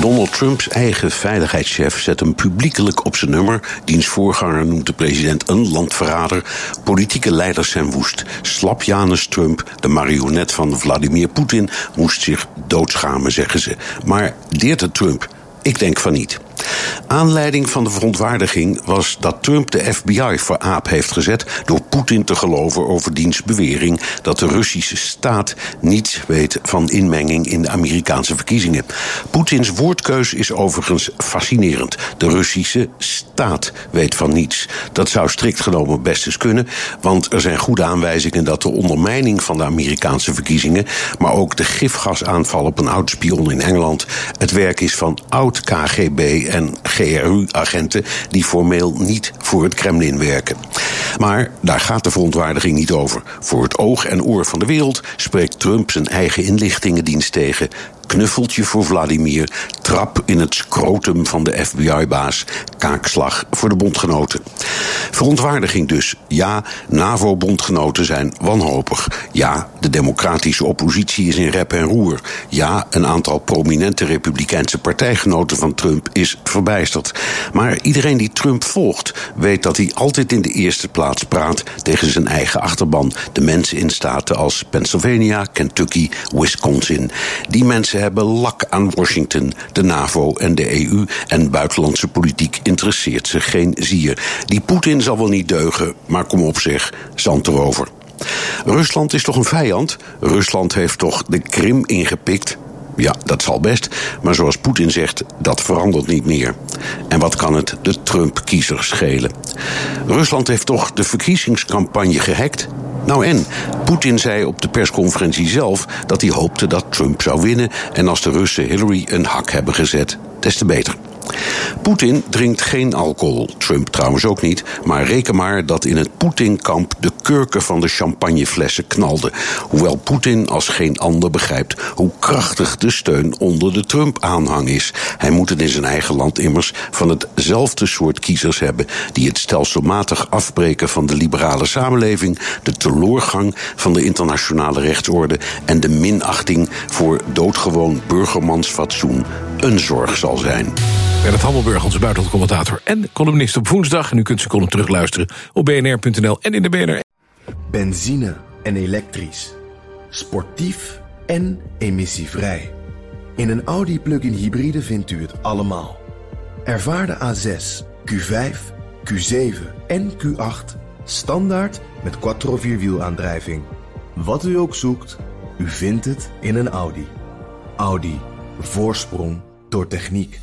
Donald Trumps eigen veiligheidschef zet hem publiekelijk op zijn nummer. Diens voorganger noemt de president een landverrader. Politieke leiders zijn woest. Slap Janus Trump, de marionet van Vladimir Poetin, moest zich doodschamen, zeggen ze. Maar deert het Trump? Ik denk van niet. Aanleiding van de verontwaardiging was dat Trump de FBI voor aap heeft gezet door Poetin te geloven over diens bewering dat de Russische staat niets weet van inmenging in de Amerikaanse verkiezingen. Poetins woordkeus is overigens fascinerend. De Russische staat weet van niets. Dat zou strikt genomen best eens kunnen, want er zijn goede aanwijzingen dat de ondermijning van de Amerikaanse verkiezingen, maar ook de gifgasaanval op een oud spion in Engeland, het werk is van oud KGB en GRU-agenten die formeel niet voor het Kremlin werken. Maar daar gaat de verontwaardiging niet over. Voor het oog en oor van de wereld spreekt Trump zijn eigen inlichtingendienst tegen knuffeltje voor Vladimir, trap in het scrotum van de FBI-baas, kaakslag voor de bondgenoten. Verontwaardiging dus. Ja, NAVO-bondgenoten zijn wanhopig. Ja, de democratische oppositie is in rep en roer. Ja, een aantal prominente republikeinse partijgenoten van Trump is verbijsterd. Maar iedereen die Trump volgt, weet dat hij altijd in de eerste plaats praat tegen zijn eigen achterban. De mensen in staten als Pennsylvania, Kentucky, Wisconsin. Die mensen hebben lak aan Washington, de NAVO en de EU. En buitenlandse politiek interesseert ze geen zier. Die Poetin zal wel niet deugen, maar kom op zeg, zand erover. Rusland is toch een vijand? Rusland heeft toch de Krim ingepikt? Ja, dat zal best. Maar zoals Poetin zegt, dat verandert niet meer. En wat kan het de Trump-kiezer schelen? Rusland heeft toch de verkiezingscampagne gehackt? Nou en, Poetin zei op de persconferentie zelf dat hij hoopte dat Trump zou winnen. En als de Russen Hillary een hak hebben gezet, des te beter. Poetin drinkt geen alcohol, Trump trouwens ook niet, maar reken maar dat in het Poetin-kamp de kurken van de champagneflessen knalden. Hoewel Poetin als geen ander begrijpt hoe krachtig de steun onder de Trump-aanhang is. Hij moet het in zijn eigen land immers van hetzelfde soort kiezers hebben die het stelselmatig afbreken van de liberale samenleving, de teloorgang van de internationale rechtsorde en de minachting voor doodgewoon burgermansfatsoen een zorg zal zijn. Bernard Hammelburg, onze buitenlandcommentator en columnist op woensdag. En u kunt zijn column terugluisteren op bnr.nl en in de BNR. Benzine en elektrisch. Sportief en emissievrij. In een Audi plug-in hybride vindt u het allemaal. Ervaar de A6, Q5, Q7 en Q8 standaard met quattro vierwielaandrijving. Wat u ook zoekt, u vindt het in een Audi. Audi. Voorsprong door techniek.